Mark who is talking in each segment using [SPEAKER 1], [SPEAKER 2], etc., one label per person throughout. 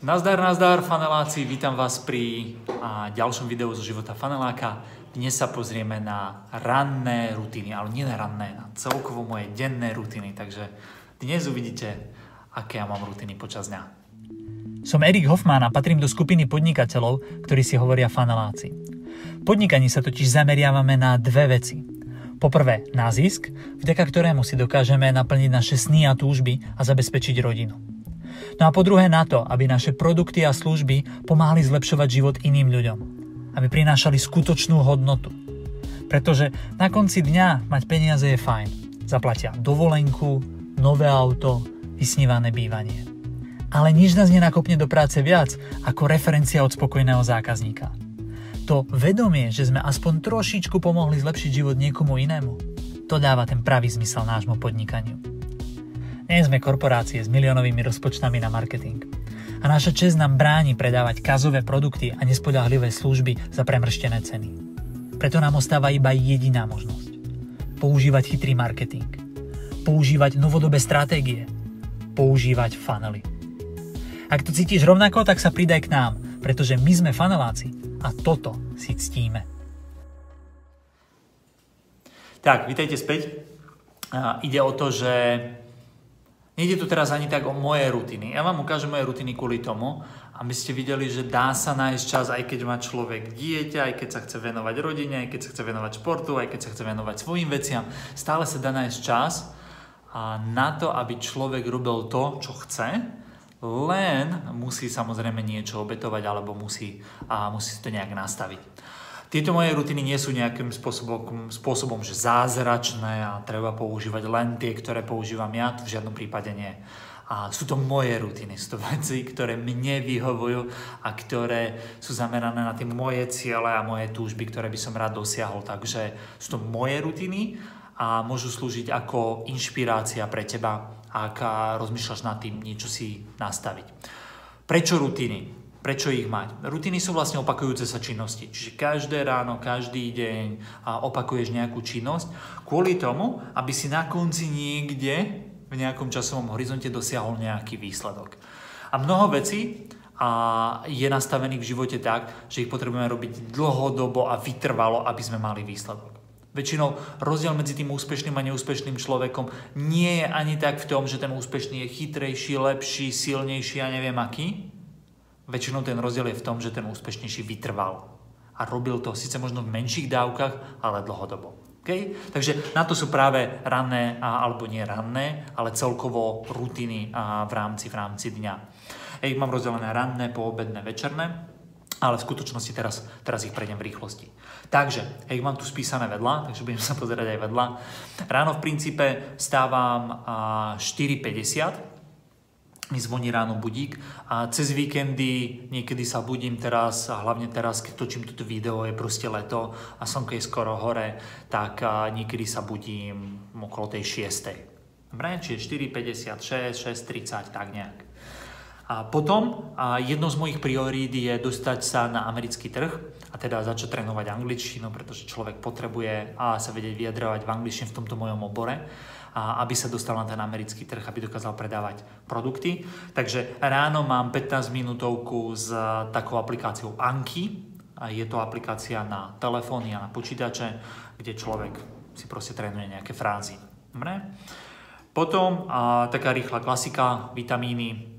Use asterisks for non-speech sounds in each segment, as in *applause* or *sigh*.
[SPEAKER 1] Nazdar, nazdar, faneláci, vítam vás pri a, ďalšom videu zo života faneláka. Dnes sa pozrieme na ranné rutiny, ale nie na ranné, na celkovo moje denné rutiny, takže dnes uvidíte, aké ja mám rutiny počas dňa. Som Erik Hoffman a patrím do skupiny podnikateľov, ktorí si hovoria faneláci. V podnikaní sa totiž zameriavame na dve veci. Poprvé na zisk, vďaka ktorému si dokážeme naplniť naše sny a túžby a zabezpečiť rodinu. No a po druhé na to, aby naše produkty a služby pomáhali zlepšovať život iným ľuďom. Aby prinášali skutočnú hodnotu. Pretože na konci dňa mať peniaze je fajn. Zaplatia dovolenku, nové auto, vysnívané bývanie. Ale nič nás nenakopne do práce viac ako referencia od spokojného zákazníka. To vedomie, že sme aspoň trošičku pomohli zlepšiť život niekomu inému, to dáva ten pravý zmysel nášmu podnikaniu. Nie sme korporácie s miliónovými rozpočtami na marketing. A naša čest nám bráni predávať kazové produkty a nespodahlivé služby za premrštené ceny. Preto nám ostáva iba jediná možnosť. Používať chytrý marketing. Používať novodobé stratégie. Používať funnely. Ak to cítiš rovnako, tak sa pridaj k nám, pretože my sme faneláci a toto si ctíme. Tak, vítajte späť. ide o to, že Nejde tu teraz ani tak o moje rutiny. Ja vám ukážem moje rutiny kvôli tomu, aby ste videli, že dá sa nájsť čas, aj keď má človek dieťa, aj keď sa chce venovať rodine, aj keď sa chce venovať športu, aj keď sa chce venovať svojim veciam. Stále sa dá nájsť čas na to, aby človek robil to, čo chce, len musí samozrejme niečo obetovať alebo musí, a musí to nejak nastaviť. Tieto moje rutiny nie sú nejakým spôsobom, spôsobom, že zázračné a treba používať len tie, ktoré používam ja, v žiadnom prípade nie. A sú to moje rutiny, sú to veci, ktoré mne vyhovujú a ktoré sú zamerané na tie moje ciele a moje túžby, ktoré by som rád dosiahol. Takže sú to moje rutiny a môžu slúžiť ako inšpirácia pre teba, ak rozmýšľaš nad tým niečo si nastaviť. Prečo rutiny? Prečo ich mať? Rutiny sú vlastne opakujúce sa činnosti. Čiže každé ráno, každý deň opakuješ nejakú činnosť kvôli tomu, aby si na konci niekde v nejakom časovom horizonte dosiahol nejaký výsledok. A mnoho vecí a je nastavených v živote tak, že ich potrebujeme robiť dlhodobo a vytrvalo, aby sme mali výsledok. Väčšinou rozdiel medzi tým úspešným a neúspešným človekom nie je ani tak v tom, že ten úspešný je chytrejší, lepší, silnejší a neviem aký, Väčšinou ten rozdiel je v tom, že ten úspešnejší vytrval a robil to síce možno v menších dávkach, ale dlhodobo. Okay? Takže na to sú práve ranné, alebo nie ranné, ale celkovo rutiny v rámci, v rámci dňa. Ich mám rozdelené ranné, poobedné, večerné, ale v skutočnosti teraz, teraz ich prejdem v rýchlosti. Takže, ich mám tu spísané vedľa, takže budem sa pozerať aj vedľa. Ráno v princípe stávam 4.50, mi zvoní ráno budík a cez víkendy niekedy sa budím teraz a hlavne teraz, keď točím toto video, je proste leto a slnko je skoro hore, tak niekedy sa budím okolo tej 6. Dobre, čiže 4.56, 6.30, tak nejak. A potom a jedno z mojich priorít je dostať sa na americký trh a teda začať trénovať angličtinu, pretože človek potrebuje a sa vedieť vyjadrovať v angličtine v tomto mojom obore a aby sa dostal na ten americký trh, aby dokázal predávať produkty. Takže ráno mám 15 minútovku s takou aplikáciou Anki. Je to aplikácia na telefóny a na počítače, kde človek si proste trénuje nejaké frázy. Dobre? Potom a, taká rýchla klasika, vitamíny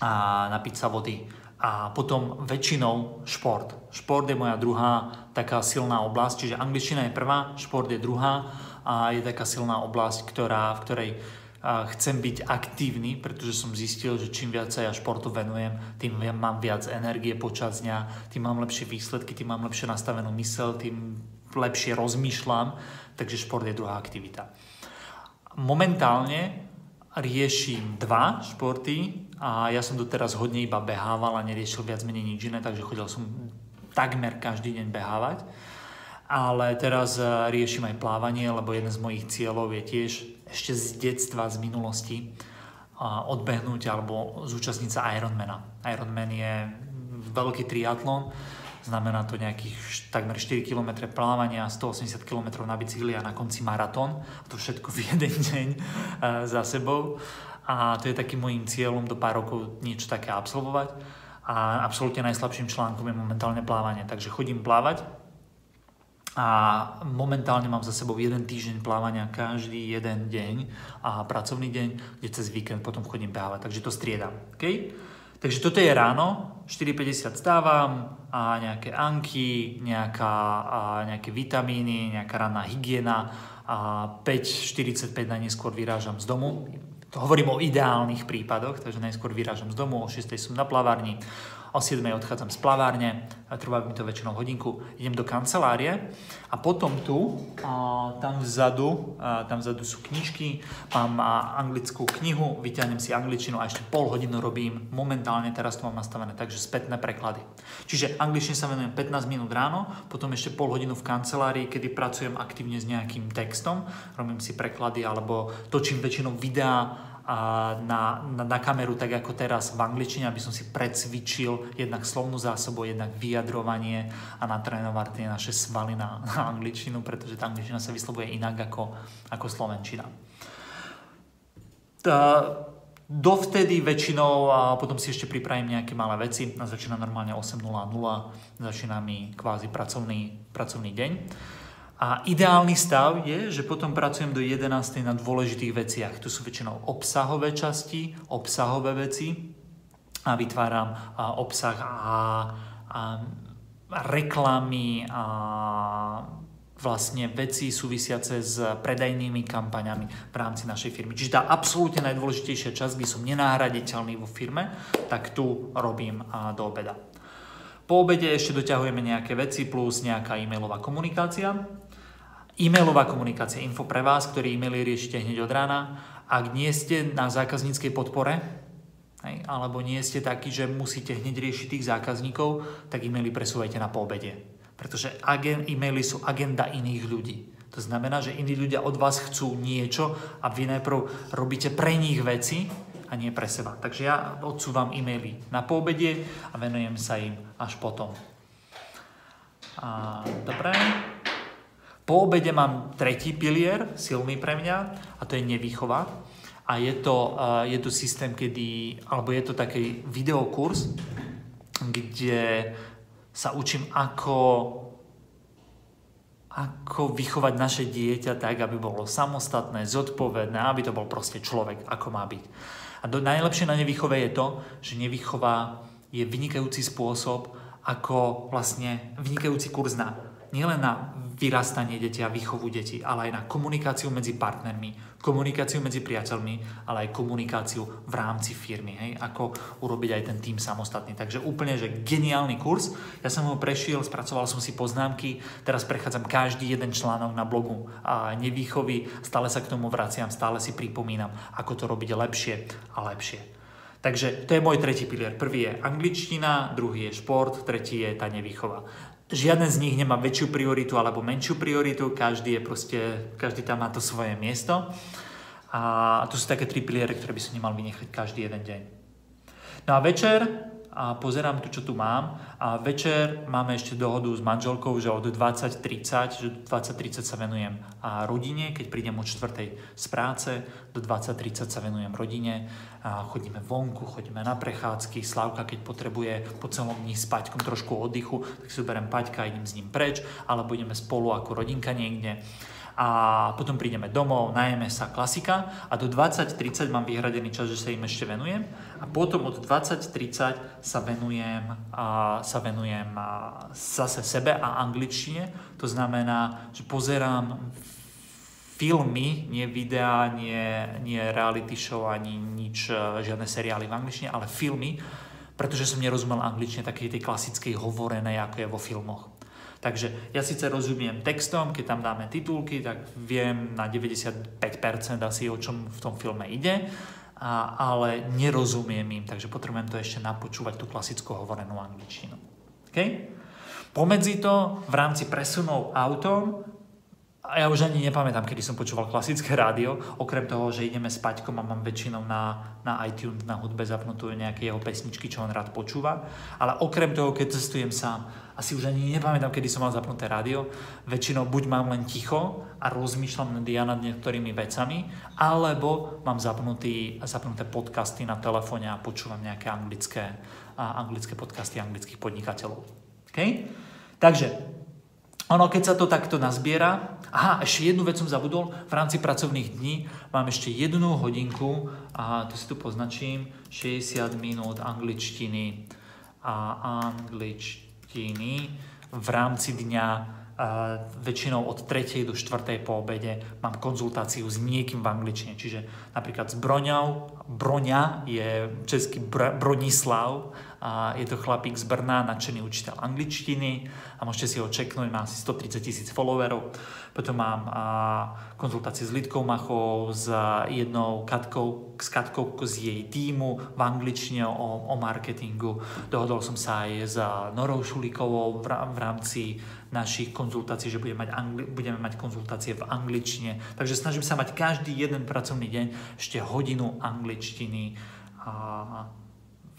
[SPEAKER 1] a napiť sa vody. A potom väčšinou šport. Šport je moja druhá taká silná oblasť, čiže angličtina je prvá, šport je druhá a je taká silná oblasť, ktorá, v ktorej chcem byť aktívny, pretože som zistil, že čím viac sa ja športu venujem, tým mám viac energie počas dňa, tým mám lepšie výsledky, tým mám lepšie nastavenú mysel, tým lepšie rozmýšľam, takže šport je druhá aktivita. Momentálne riešim dva športy a ja som doteraz hodne iba behával a neriešil viac menej nič iné, takže chodil som takmer každý deň behávať ale teraz eh, riešim aj plávanie, lebo jeden z mojich cieľov je tiež ešte z detstva, z minulosti odbehnúť alebo zúčastniť sa Ironmana. Ironman je veľký triatlon, znamená to nejakých takmer 4 km plávania, 180 km na bicykli a na konci maratón. To všetko v jeden deň eh, za sebou. a to je takým môjim cieľom do pár rokov niečo také absolvovať. A absolútne najslabším článkom je momentálne plávanie, takže chodím plávať a momentálne mám za sebou jeden týždeň plávania každý jeden deň a pracovný deň, kde cez víkend potom chodím behávať, takže to striedam. Okay? Takže toto je ráno, 4.50 stávam a nejaké anky, nejaká, a nejaké vitamíny, nejaká ranná hygiena a 5.45 na neskôr vyrážam z domu. To hovorím o ideálnych prípadoch, takže najskôr vyrážam z domu, o 6.00 som na plavárni, o 7 odchádzam z plavárne, trvá mi to väčšinou hodinku, idem do kancelárie a potom tu, tam vzadu, tam vzadu sú knižky, mám anglickú knihu, vyťahnem si angličtinu a ešte pol hodinu robím, momentálne teraz to mám nastavené, takže spätné preklady. Čiže angličtine sa venujem 15 minút ráno, potom ešte pol hodinu v kancelárii, kedy pracujem aktívne s nejakým textom, robím si preklady alebo točím väčšinou videá, na, na, na kameru, tak ako teraz v angličtine, aby som si precvičil jednak slovnú zásobu, jednak vyjadrovanie a natrénovať tie naše svaly na, na angličtinu, pretože tá angličtina sa vyslovuje inak ako, ako slovenčina. Tá, dovtedy väčšinou a potom si ešte pripravím nejaké malé veci. Začína normálne 8.00, začína mi kvázi pracovný, pracovný deň. A ideálny stav je, že potom pracujem do 11. na dôležitých veciach. Tu sú väčšinou obsahové časti, obsahové veci a vytváram obsah a, a reklamy a vlastne veci súvisiace s predajnými kampaňami v rámci našej firmy. Čiže tá absolútne najdôležitejšia časť, kde som nenahraditeľný vo firme, tak tu robím do obeda. Po obede ešte doťahujeme nejaké veci plus nejaká e-mailová komunikácia. E-mailová komunikácia, info pre vás, ktorý e-maily riešite hneď od rána. Ak nie ste na zákazníckej podpore, hej, alebo nie ste takí, že musíte hneď riešiť tých zákazníkov, tak e-maily presúvajte na poobede. Pretože e-maily sú agenda iných ľudí. To znamená, že iní ľudia od vás chcú niečo a vy najprv robíte pre nich veci a nie pre seba. Takže ja odsúvam e-maily na poobede a venujem sa im až potom. A, dobre. Po obede mám tretí pilier, silný pre mňa, a to je nevýchova. A je to, je to systém, kedy, alebo je to taký videokurs, kde sa učím, ako, ako vychovať naše dieťa tak, aby bolo samostatné, zodpovedné, aby to bol proste človek, ako má byť. A do, najlepšie na nevýchove je to, že nevýchova je vynikajúci spôsob, ako vlastne vynikajúci kurz na nielen na vyrastanie deti a výchovu detí, ale aj na komunikáciu medzi partnermi, komunikáciu medzi priateľmi, ale aj komunikáciu v rámci firmy, hej, ako urobiť aj ten tým samostatný. Takže úplne, že geniálny kurz. Ja som ho prešiel, spracoval som si poznámky, teraz prechádzam každý jeden článok na blogu a nevýchovy, stále sa k tomu vraciam, stále si pripomínam, ako to robiť lepšie a lepšie. Takže to je môj tretí pilier. Prvý je angličtina, druhý je šport, tretí je tá nevýchova. Žiaden z nich nemá väčšiu prioritu alebo menšiu prioritu, každý je proste, každý tam má to svoje miesto. A to sú také tri piliere, ktoré by som nemal vynechať každý jeden deň. No a večer a pozerám tu, čo tu mám. A večer máme ešte dohodu s manželkou, že od 20.30, že 20.30 sa venujem a rodine, keď prídem od 4. z práce, do 20.30 sa venujem rodine, a chodíme vonku, chodíme na prechádzky, Slavka, keď potrebuje po celom dní s Paťkom trošku oddychu, tak si berem Paťka a idem s ním preč, alebo ideme spolu ako rodinka niekde a potom prídeme domov, najeme sa klasika a do 20.30 mám vyhradený čas, že sa im ešte venujem a potom od 20.30 sa venujem, a, sa venujem a, zase sebe a angličtine. To znamená, že pozerám filmy, nie videá, nie, nie reality show, ani nič, e, žiadne seriály v angličtine, ale filmy, pretože som nerozumel angličtine takej tej klasickej hovorenej, ako je vo filmoch. Takže ja síce rozumiem textom, keď tam dáme titulky, tak viem na 95% asi o čom v tom filme ide, a, ale nerozumiem im, takže potrebujem to ešte napočúvať tú klasickú hovorenú angličtinu. Okay? Pomedzi to v rámci presunov autom a ja už ani nepamätám, kedy som počúval klasické rádio, okrem toho, že ideme s Paťkom a mám väčšinou na, na iTunes, na hudbe zapnutú nejaké jeho pesničky, čo on rád počúva. Ale okrem toho, keď cestujem sám, asi už ani nepamätám, kedy som mal zapnuté rádio, väčšinou buď mám len ticho a rozmýšľam ja nad niektorými vecami, alebo mám zapnutý, zapnuté podcasty na telefóne a počúvam nejaké anglické, anglické podcasty anglických podnikateľov. Okay? Takže ono, keď sa to takto nazbiera, aha, ešte jednu vec som zabudol, v rámci pracovných dní mám ešte jednu hodinku, a to si tu poznačím, 60 minút angličtiny a angličtiny v rámci dňa väčšinou od 3. do 4. po obede mám konzultáciu s niekým v angličtine. Čiže napríklad s Broňou. Broňa je český Br- Bronislav. A je to chlapík z Brna, nadšený učiteľ angličtiny a môžete si ho čeknúť, má asi 130 tisíc followerov. Potom mám a, konzultácie s Lidkou Machou, s jednou Katkou, s Katkou z jej týmu v angličtine o, o marketingu. Dohodol som sa aj s Norou Šulíkovou v, v rámci našich konzultácií, že budeme mať, angli- budeme mať konzultácie v angličtine. Takže snažím sa mať každý jeden pracovný deň ešte hodinu angličtiny a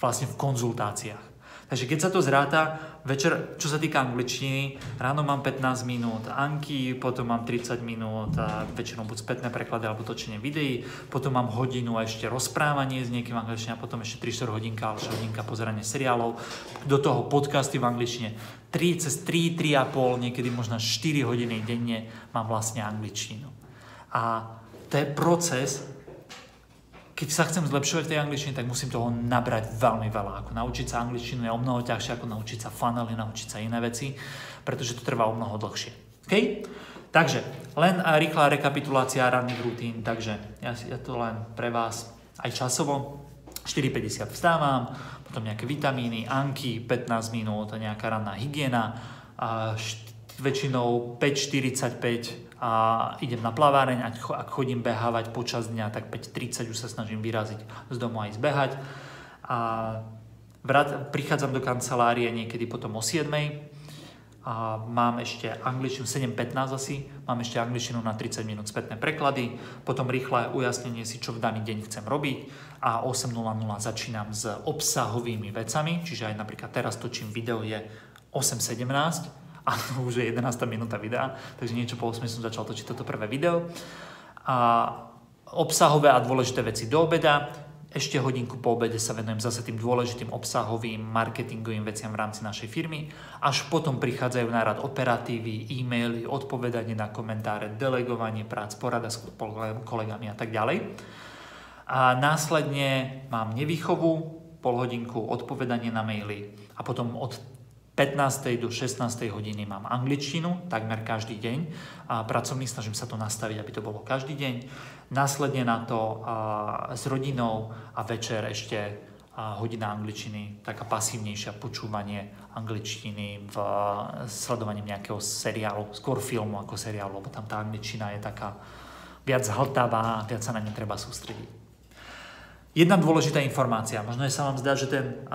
[SPEAKER 1] vlastne v konzultáciách. Takže keď sa to zráta, večer, čo sa týka angličtiny, ráno mám 15 minút anky, potom mám 30 minút a väčšinou buď spätné preklady alebo točenie videí, potom mám hodinu a ešte rozprávanie s niekým angličtine a potom ešte 3-4 hodinka alebo hodinka pozeranie seriálov, do toho podcasty v angličtine. 3 cez 3, 3,5, niekedy možno 4 hodiny denne mám vlastne angličtinu. A to je proces, keď sa chcem zlepšovať v tej angličtine, tak musím toho nabrať veľmi veľa. Ako naučiť sa angličtinu je o mnoho ťažšie ako naučiť sa funnely, naučiť sa iné veci, pretože to trvá o mnoho dlhšie. Okay? Takže, len rýchla rekapitulácia ranných rutín, takže ja, ja to len pre vás aj časovo. 4.50 vstávam, potom nejaké vitamíny, anky, 15 minút, nejaká ranná hygiena, a št- väčšinou 5.45 a idem na plaváreň, ak chodím behávať počas dňa, tak 5.30 už sa snažím vyraziť z domu aj zbehať. A vrat, prichádzam do kancelárie niekedy potom o 7 a mám ešte angličtinu 7.15 asi, mám ešte angličtinu na 30 minút spätné preklady, potom rýchle ujasnenie si, čo v daný deň chcem robiť a 8.00 začínam s obsahovými vecami, čiže aj napríklad teraz točím video je 8.17 a *laughs* už je 11. minúta videa, takže niečo po 8 som začal točiť toto prvé video. A obsahové a dôležité veci do obeda, ešte hodinku po obede sa venujem zase tým dôležitým obsahovým marketingovým veciam v rámci našej firmy. Až potom prichádzajú na rad operatívy, e-maily, odpovedanie na komentáre, delegovanie prác, porada s kolegami a tak ďalej. A následne mám nevýchovu, pol hodinku odpovedanie na maily a potom od 15. do 16. hodiny mám angličtinu, takmer každý deň. A pracovný snažím sa to nastaviť, aby to bolo každý deň. Následne na to a, s rodinou a večer ešte a, hodina angličtiny, taká pasívnejšia počúvanie angličtiny v sledovaním nejakého seriálu, skôr filmu ako seriálu, lebo tam tá angličtina je taká viac hltavá, viac sa na ne treba sústrediť. Jedna dôležitá informácia, možno sa vám zdá, že ten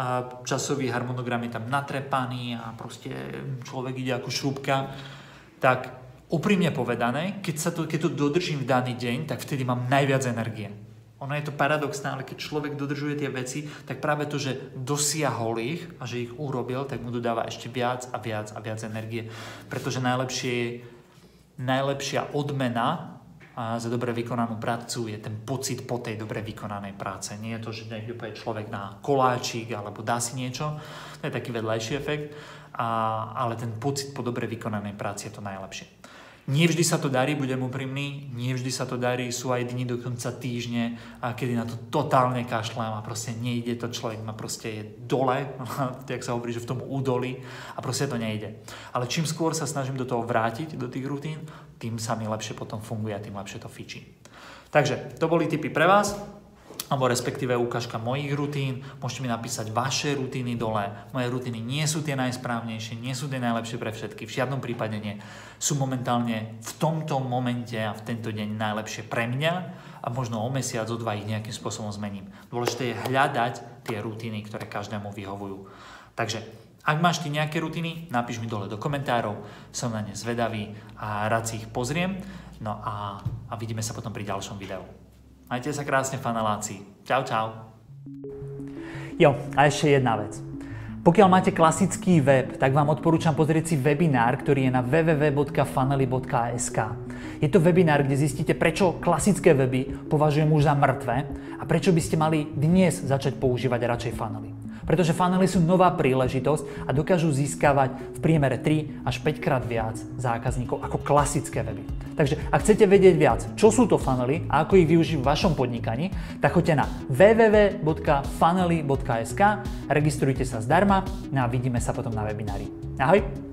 [SPEAKER 1] časový harmonogram je tam natrepaný a proste človek ide ako šrúbka, tak úprimne povedané, keď, sa to, keď to dodržím v daný deň, tak vtedy mám najviac energie. Ono je to paradoxné, ale keď človek dodržuje tie veci, tak práve to, že dosiahol ich a že ich urobil, tak mu dodáva ešte viac a viac a viac energie. Pretože najlepšie, najlepšia odmena za dobre vykonanú prácu je ten pocit po tej dobre vykonanej práce. Nie je to, že niekto povie človek na koláčik alebo dá si niečo, to je taký vedľajší efekt, a, ale ten pocit po dobre vykonanej práci je to najlepšie. Nie vždy sa to darí, budem úprimný, nie vždy sa to darí, sú aj dni dokonca týždne, a kedy na to totálne kašlem a proste nejde to, človek ma proste je dole, *laughs* jak sa hovorí, že v tom údoli a proste to nejde. Ale čím skôr sa snažím do toho vrátiť, do tých rutín, tým sa mi lepšie potom funguje a tým lepšie to fičí. Takže to boli tipy pre vás alebo respektíve ukážka mojich rutín. Môžete mi napísať vaše rutiny dole. Moje rutiny nie sú tie najsprávnejšie, nie sú tie najlepšie pre všetky, v žiadnom prípade nie. Sú momentálne v tomto momente a v tento deň najlepšie pre mňa a možno o mesiac, o dva ich nejakým spôsobom zmením. Dôležité je hľadať tie rutiny, ktoré každému vyhovujú. Takže ak máš ty nejaké rutiny, napíš mi dole do komentárov, som na ne zvedavý a rád si ich pozriem. No a, a vidíme sa potom pri ďalšom videu. Majte sa krásne, faneláci. Čau, čau. Jo, a ešte jedna vec. Pokiaľ máte klasický web, tak vám odporúčam pozrieť si webinár, ktorý je na www.fanely.sk. Je to webinár, kde zistíte, prečo klasické weby považujem už za mŕtve a prečo by ste mali dnes začať používať radšej Funnely. Pretože funnely sú nová príležitosť a dokážu získavať v priemere 3 až 5 krát viac zákazníkov ako klasické weby. Takže ak chcete vedieť viac, čo sú to funnely a ako ich využiť v vašom podnikaní, tak choďte na www.funnely.sk, registrujte sa zdarma no a vidíme sa potom na webinári. Ahoj!